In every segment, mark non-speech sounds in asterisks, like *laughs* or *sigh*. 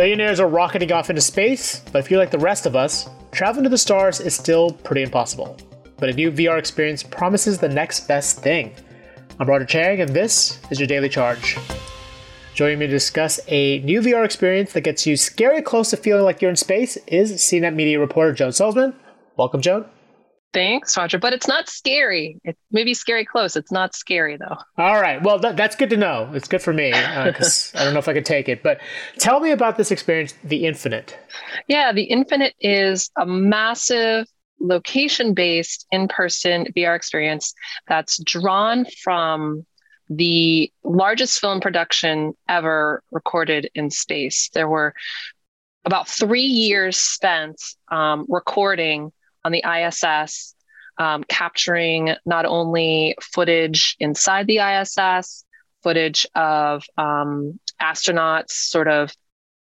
Billionaires are rocketing off into space, but if you're like the rest of us, traveling to the stars is still pretty impossible. But a new VR experience promises the next best thing. I'm Roger Cheng, and this is your Daily Charge. Joining me to discuss a new VR experience that gets you scary close to feeling like you're in space is CNET Media reporter Joan Solsman. Welcome, Joan. Thanks, Roger. But it's not scary. It's maybe scary close. It's not scary though. All right. Well, that, that's good to know. It's good for me because uh, *laughs* I don't know if I could take it. But tell me about this experience, the Infinite. Yeah, the Infinite is a massive location based in person VR experience that's drawn from the largest film production ever recorded in space. There were about three years spent um, recording on the ISS, um, capturing not only footage inside the ISS, footage of um, astronauts sort of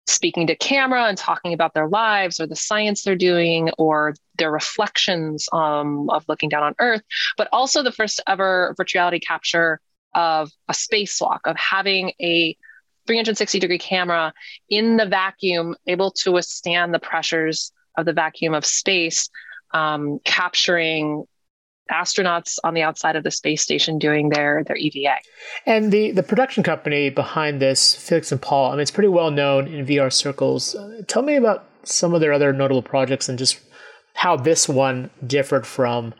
speaking to camera and talking about their lives or the science they're doing or their reflections um, of looking down on Earth, but also the first ever virtuality capture of a spacewalk, of having a 360 degree camera in the vacuum, able to withstand the pressures of the vacuum of space, um, capturing astronauts on the outside of the space station doing their their EVA. And the the production company behind this, Felix and Paul, I mean, it's pretty well known in VR circles. Uh, tell me about some of their other notable projects and just how this one differed from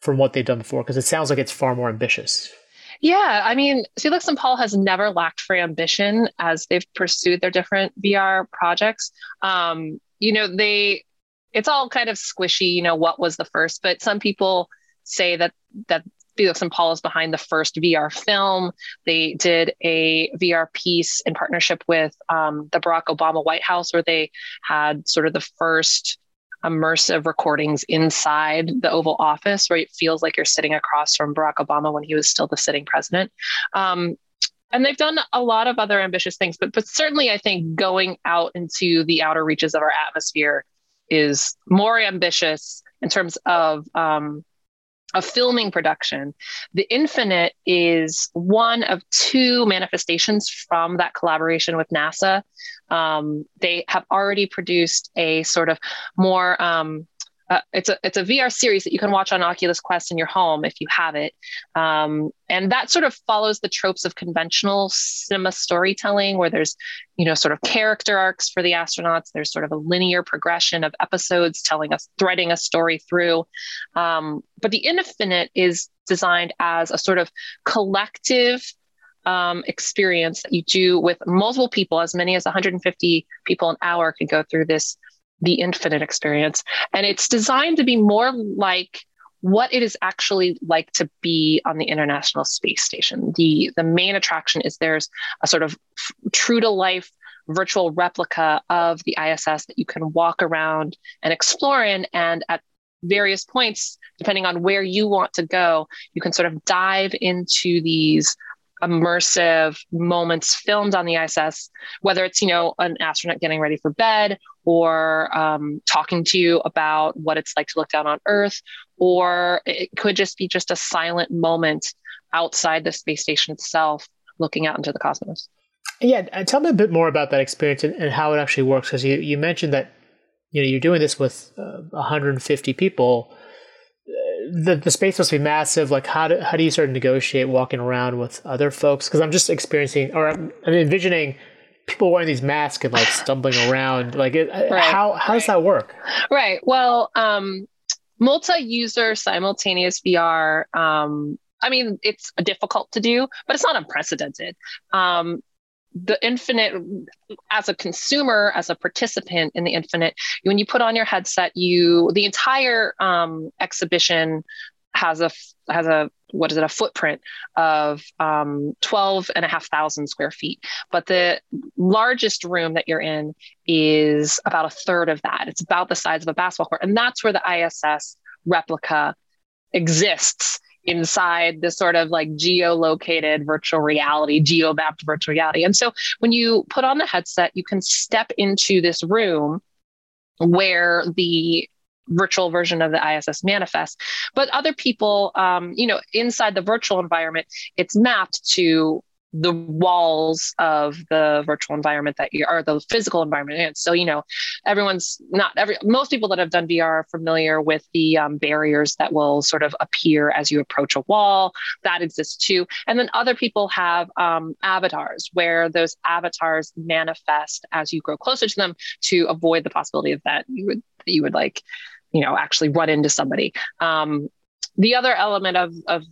from what they've done before, because it sounds like it's far more ambitious. Yeah, I mean, Felix and Paul has never lacked for ambition as they've pursued their different VR projects. Um, you know, they it's all kind of squishy, you know, what was the first, but some people say that that Felix and Paul is behind the first VR film. They did a VR piece in partnership with um, the Barack Obama White House, where they had sort of the first immersive recordings inside the Oval Office, where it feels like you're sitting across from Barack Obama when he was still the sitting president. Um, and they've done a lot of other ambitious things, but but certainly I think going out into the outer reaches of our atmosphere is more ambitious in terms of um, a filming production. The Infinite is one of two manifestations from that collaboration with NASA. Um, they have already produced a sort of more um, uh, it's a it's a VR series that you can watch on Oculus Quest in your home if you have it, um, and that sort of follows the tropes of conventional cinema storytelling, where there's you know sort of character arcs for the astronauts. There's sort of a linear progression of episodes telling us threading a story through, um, but the Infinite is designed as a sort of collective um, experience that you do with multiple people, as many as 150 people an hour can go through this the infinite experience. And it's designed to be more like what it is actually like to be on the International Space Station. The, the main attraction is there's a sort of true to life virtual replica of the ISS that you can walk around and explore in. And at various points, depending on where you want to go, you can sort of dive into these immersive moments filmed on the ISS, whether it's, you know, an astronaut getting ready for bed or um, talking to you about what it's like to look down on Earth, or it could just be just a silent moment outside the space station itself, looking out into the cosmos. Yeah, uh, tell me a bit more about that experience and, and how it actually works. Because you, you mentioned that you know you're doing this with uh, 150 people the, the space must be massive. Like, how do, how do you sort of negotiate walking around with other folks? Because I'm just experiencing, or I'm, I'm, envisioning people wearing these masks and like stumbling *laughs* around. Like, it, right. how how does that work? Right. Well, um, multi-user simultaneous VR. Um, I mean, it's difficult to do, but it's not unprecedented. Um, the infinite as a consumer as a participant in the infinite when you put on your headset you the entire um, exhibition has a has a what is it a footprint of um, 12 and a half thousand square feet. But the largest room that you're in is about a third of that. It's about the size of a basketball court. And that's where the iss replica exists inside this sort of like geolocated virtual reality, geo-mapped virtual reality. And so when you put on the headset, you can step into this room where the virtual version of the ISS manifests. But other people, um, you know, inside the virtual environment, it's mapped to the walls of the virtual environment that you are the physical environment in. So, you know, everyone's not every, most people that have done VR are familiar with the um, barriers that will sort of appear as you approach a wall. That exists too. And then other people have um, avatars where those avatars manifest as you grow closer to them to avoid the possibility of that you would, that you would like, you know, actually run into somebody. Um, the other element of, of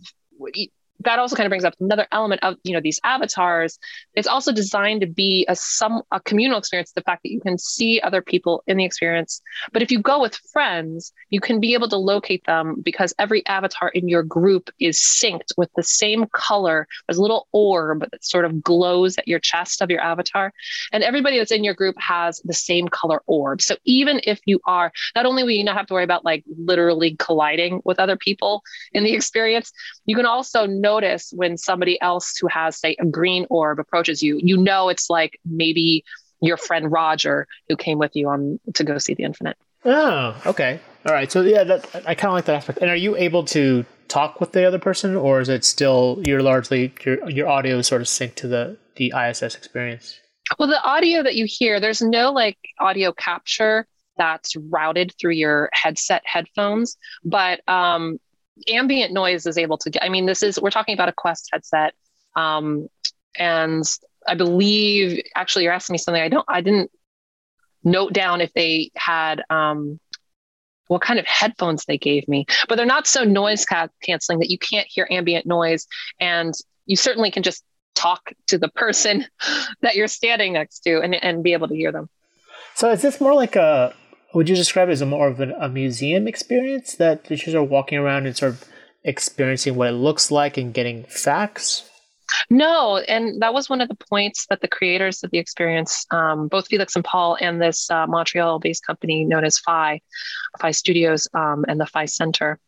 that also kind of brings up another element of you know these avatars. It's also designed to be a some a communal experience the fact that you can see other people in the experience. But if you go with friends you can be able to locate them because every avatar in your group is synced with the same color there's a little orb that sort of glows at your chest of your avatar. And everybody that's in your group has the same color orb. So even if you are not only will you not have to worry about like literally colliding with other people in the *laughs* experience you can also notice when somebody else who has, say, a green orb approaches you. You know, it's like maybe your friend Roger who came with you on to go see the Infinite. Oh, okay. All right. So yeah, that, I kind of like that aspect. And are you able to talk with the other person, or is it still you're largely your your audio is sort of synced to the the ISS experience? Well, the audio that you hear, there's no like audio capture that's routed through your headset headphones, but um, ambient noise is able to get, I mean, this is, we're talking about a Quest headset. Um, and I believe, actually, you're asking me something I don't, I didn't note down if they had, um, what kind of headphones they gave me, but they're not so noise ca- canceling that you can't hear ambient noise. And you certainly can just talk to the person *laughs* that you're standing next to and, and be able to hear them. So is this more like a would you describe it as a more of an, a museum experience that teachers are walking around and sort of experiencing what it looks like and getting facts? No, and that was one of the points that the creators of the experience, um, both Felix and Paul, and this uh, Montreal-based company known as Phi, Phi Studios, um, and the Phi Center.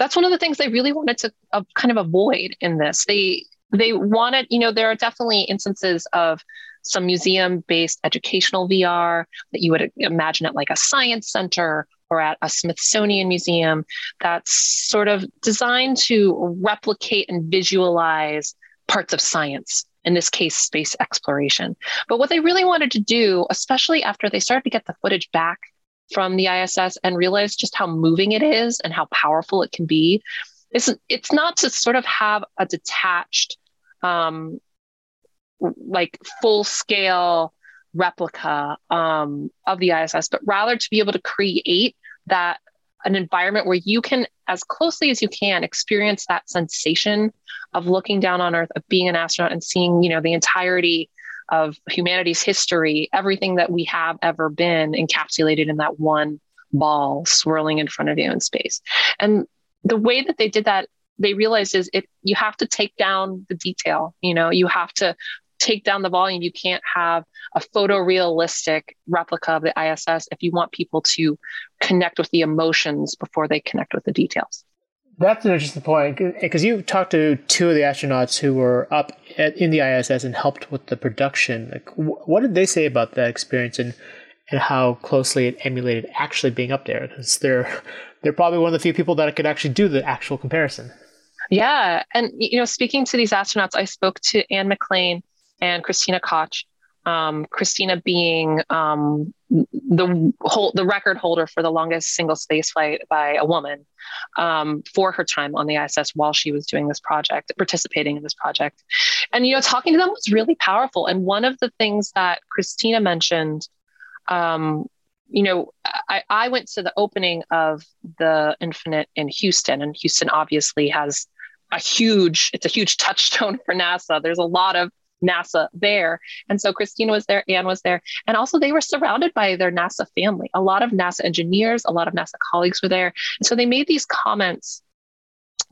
That's one of the things they really wanted to uh, kind of avoid in this. They they wanted, you know, there are definitely instances of some museum based educational VR that you would imagine at like a science center or at a Smithsonian museum that's sort of designed to replicate and visualize parts of science in this case, space exploration. But what they really wanted to do, especially after they started to get the footage back from the ISS and realized just how moving it is and how powerful it can be, is it's not to sort of have a detached um, like full scale replica um, of the ISS, but rather to be able to create that an environment where you can, as closely as you can, experience that sensation of looking down on Earth, of being an astronaut, and seeing, you know, the entirety of humanity's history, everything that we have ever been encapsulated in that one ball swirling in front of you in space. And the way that they did that they realized is it you have to take down the detail you know you have to take down the volume. You can't have a photorealistic replica of the ISS if you want people to connect with the emotions before they connect with the details. That's an interesting point because you talked to two of the astronauts who were up at, in the ISS and helped with the production. Like, what did they say about that experience and and how closely it emulated actually being up there? Because they're they're probably one of the few people that could actually do the actual comparison. Yeah, and you know, speaking to these astronauts, I spoke to Anne McClain, and Christina Koch. Um, Christina being um, the whole, the record holder for the longest single space flight by a woman um, for her time on the ISS while she was doing this project, participating in this project. And, you know, talking to them was really powerful. And one of the things that Christina mentioned, um, you know, I, I went to the opening of the Infinite in Houston, and Houston obviously has a huge, it's a huge *laughs* touchstone for NASA. There's a lot of NASA there. And so Christina was there, Anne was there. And also they were surrounded by their NASA family. A lot of NASA engineers, a lot of NASA colleagues were there. And so they made these comments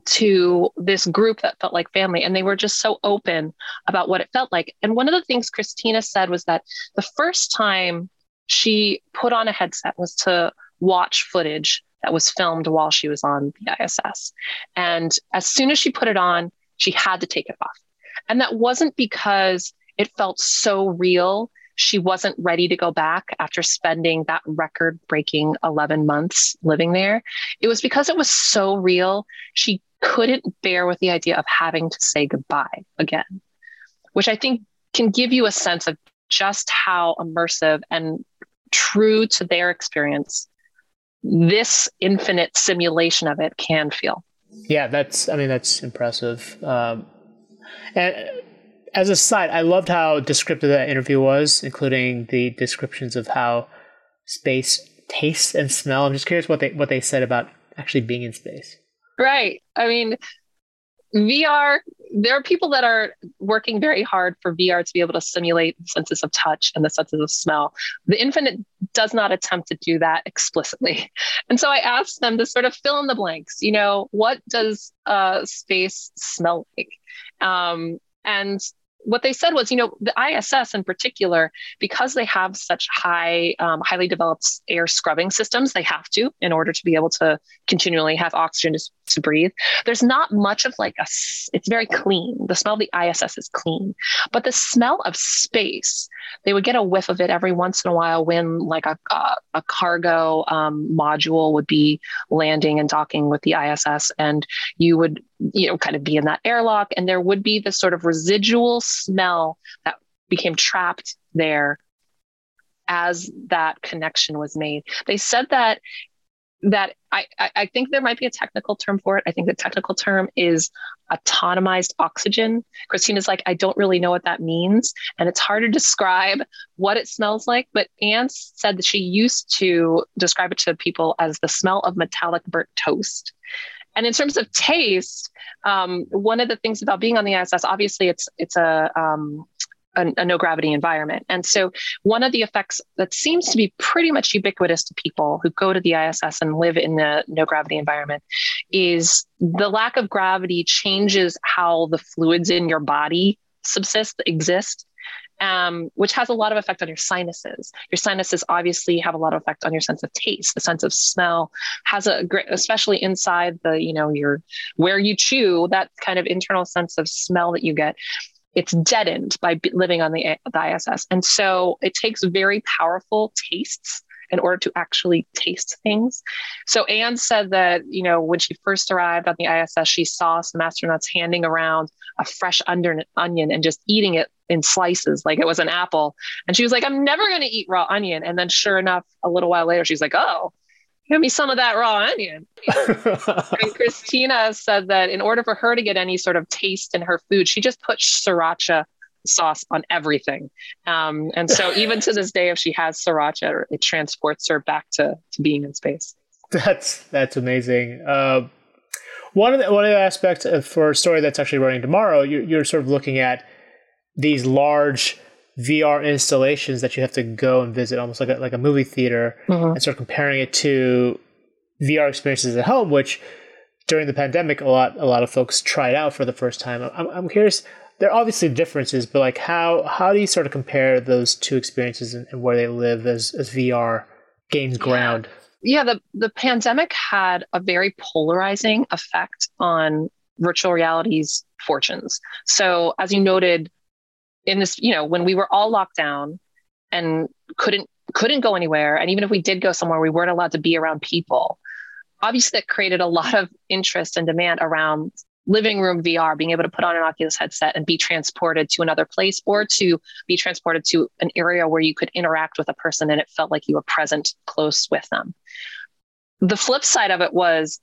to this group that felt like family and they were just so open about what it felt like and one of the things christina said was that the first time she put on a headset was to watch footage that was filmed while she was on the iss and as soon as she put it on she had to take it off and that wasn't because it felt so real she wasn't ready to go back after spending that record breaking 11 months living there. It was because it was so real. She couldn't bear with the idea of having to say goodbye again, which I think can give you a sense of just how immersive and true to their experience this infinite simulation of it can feel. Yeah, that's, I mean, that's impressive. Um, and uh, as a side, I loved how descriptive that interview was, including the descriptions of how space tastes and smell. I'm just curious what they what they said about actually being in space. Right. I mean, VR, there are people that are working very hard for VR to be able to simulate the senses of touch and the senses of smell. The Infinite does not attempt to do that explicitly. *laughs* And so I asked them to sort of fill in the blanks. You know, what does uh, space smell like? Um, and what they said was, you know, the ISS in particular, because they have such high, um, highly developed air scrubbing systems, they have to in order to be able to continually have oxygen to, breathe. There's not much of like a, it's very clean. The smell of the ISS is clean, but the smell of space, they would get a whiff of it every once in a while when like a, a, a cargo um, module would be landing and docking with the ISS, and you would you know, kind of be in that airlock. And there would be this sort of residual smell that became trapped there as that connection was made. They said that that I, I think there might be a technical term for it. I think the technical term is autonomized oxygen. Christina's like, I don't really know what that means. And it's hard to describe what it smells like. But Anne said that she used to describe it to people as the smell of metallic burnt toast. And in terms of taste, um, one of the things about being on the ISS, obviously, it's it's a um, a, a, no gravity environment. And so, one of the effects that seems to be pretty much ubiquitous to people who go to the ISS and live in the no gravity environment is the lack of gravity changes how the fluids in your body subsist, exist um, which has a lot of effect on your sinuses. Your sinuses obviously have a lot of effect on your sense of taste. The sense of smell has a great, especially inside the, you know, your where you chew, that kind of internal sense of smell that you get. It's deadened by living on the, eh, the ISS. And so it takes very powerful tastes in order to actually taste things. So Anne said that, you know, when she first arrived on the ISS, she saw some astronauts handing around a fresh onion and just eating it in slices like it was an apple. And she was like, I'm never going to eat raw onion. And then sure enough, a little while later, she's like, oh, give me some of that raw onion. *laughs* and Christina said that in order for her to get any sort of taste in her food, she just put sriracha sauce on everything. Um, and so *laughs* even to this day, if she has sriracha, it transports her back to, to being in space. That's that's amazing. Uh, one of the one of the aspects of, for a story that's actually running tomorrow, you're, you're sort of looking at these large VR installations that you have to go and visit, almost like a, like a movie theater, mm-hmm. and sort of comparing it to VR experiences at home, which during the pandemic, a lot a lot of folks tried out for the first time. I'm, I'm curious there are obviously differences, but like how how do you sort of compare those two experiences and, and where they live as as VR gains ground? Yeah, the the pandemic had a very polarizing effect on virtual reality's fortunes. So as you noted in this, you know, when we were all locked down and couldn't couldn't go anywhere, and even if we did go somewhere, we weren't allowed to be around people. Obviously, that created a lot of interest and demand around living room VR, being able to put on an Oculus headset and be transported to another place or to be transported to an area where you could interact with a person and it felt like you were present close with them. The flip side of it was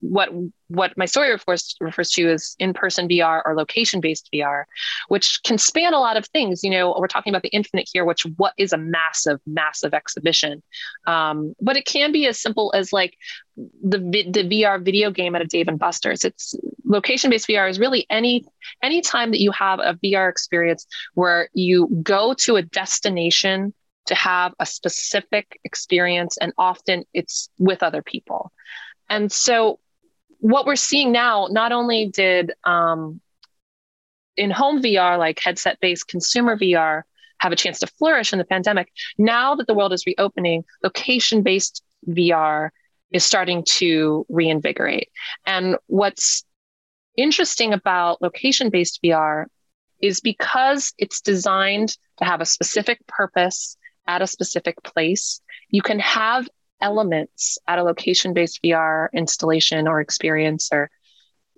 what what my story refers refers to as in-person VR or location-based VR, which can span a lot of things. You know, we're talking about the Infinite here, which what is a massive, massive exhibition, um, but it can be as simple as like the the VR video game at a Dave and Buster's. It's location-based VR is really any any time that you have a VR experience where you go to a destination to have a specific experience, and often it's with other people. And so what we're seeing now, not only did um, in home VR, like headset based consumer VR, have a chance to flourish in the pandemic, now that the world is reopening, location based VR is starting to reinvigorate. And what's interesting about location based VR is because it's designed to have a specific purpose at a specific place, you can have elements at a location based VR installation or experience or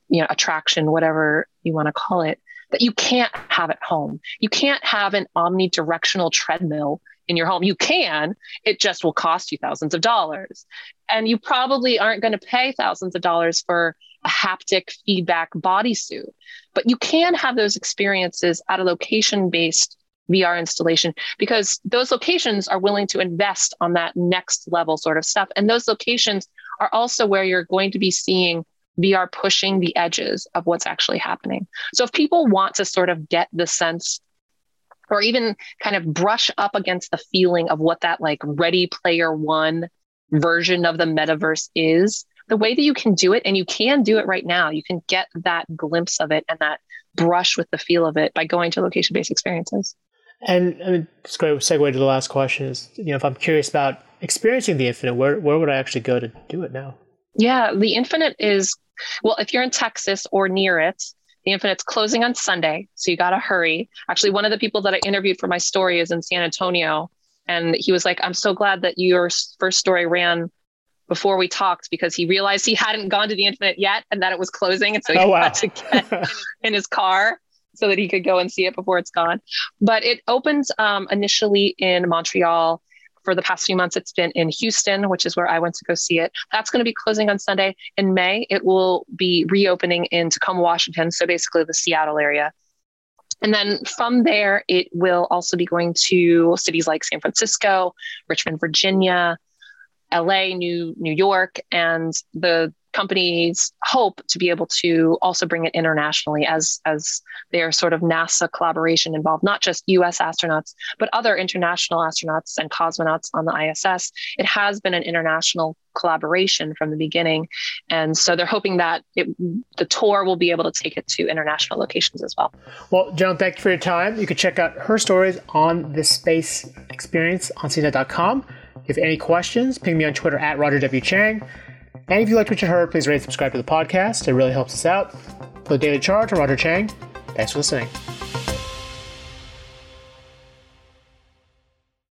you know attraction whatever you want to call it that you can't have at home. You can't have an omnidirectional treadmill in your home. You can, it just will cost you thousands of dollars. And you probably aren't going to pay thousands of dollars for a haptic feedback bodysuit. But you can have those experiences at a location based VR installation because those locations are willing to invest on that next level sort of stuff. And those locations are also where you're going to be seeing VR pushing the edges of what's actually happening. So if people want to sort of get the sense or even kind of brush up against the feeling of what that like ready player one version of the metaverse is, the way that you can do it, and you can do it right now, you can get that glimpse of it and that brush with the feel of it by going to location based experiences. And I mean, just going to segue to the last question is, you know, if I'm curious about experiencing the infinite, where, where would I actually go to do it now? Yeah, the infinite is well, if you're in Texas or near it, the Infinite's closing on Sunday, so you got to hurry. Actually, one of the people that I interviewed for my story is in San Antonio, and he was like, "I'm so glad that your first story ran before we talked because he realized he hadn't gone to the Infinite yet and that it was closing, and so he oh, wow. had to get *laughs* in his car." So that he could go and see it before it's gone. But it opens um, initially in Montreal for the past few months, it's been in Houston, which is where I went to go see it. That's going to be closing on Sunday. In May, it will be reopening in Tacoma, Washington. So basically the Seattle area. And then from there, it will also be going to cities like San Francisco, Richmond, Virginia, LA, New New York, and the companies hope to be able to also bring it internationally as as their sort of NASA collaboration involved not just US astronauts but other international astronauts and cosmonauts on the ISS it has been an international collaboration from the beginning. And so they're hoping that it, the tour will be able to take it to international locations as well. Well joan thank you for your time. You can check out her stories on the space experience on cnet.com if you have any questions ping me on twitter at roger w. Cheng and if you liked what you heard, please rate and subscribe to the podcast. It really helps us out. For the Daily Charge, I'm Roger Cheng. Thanks for listening.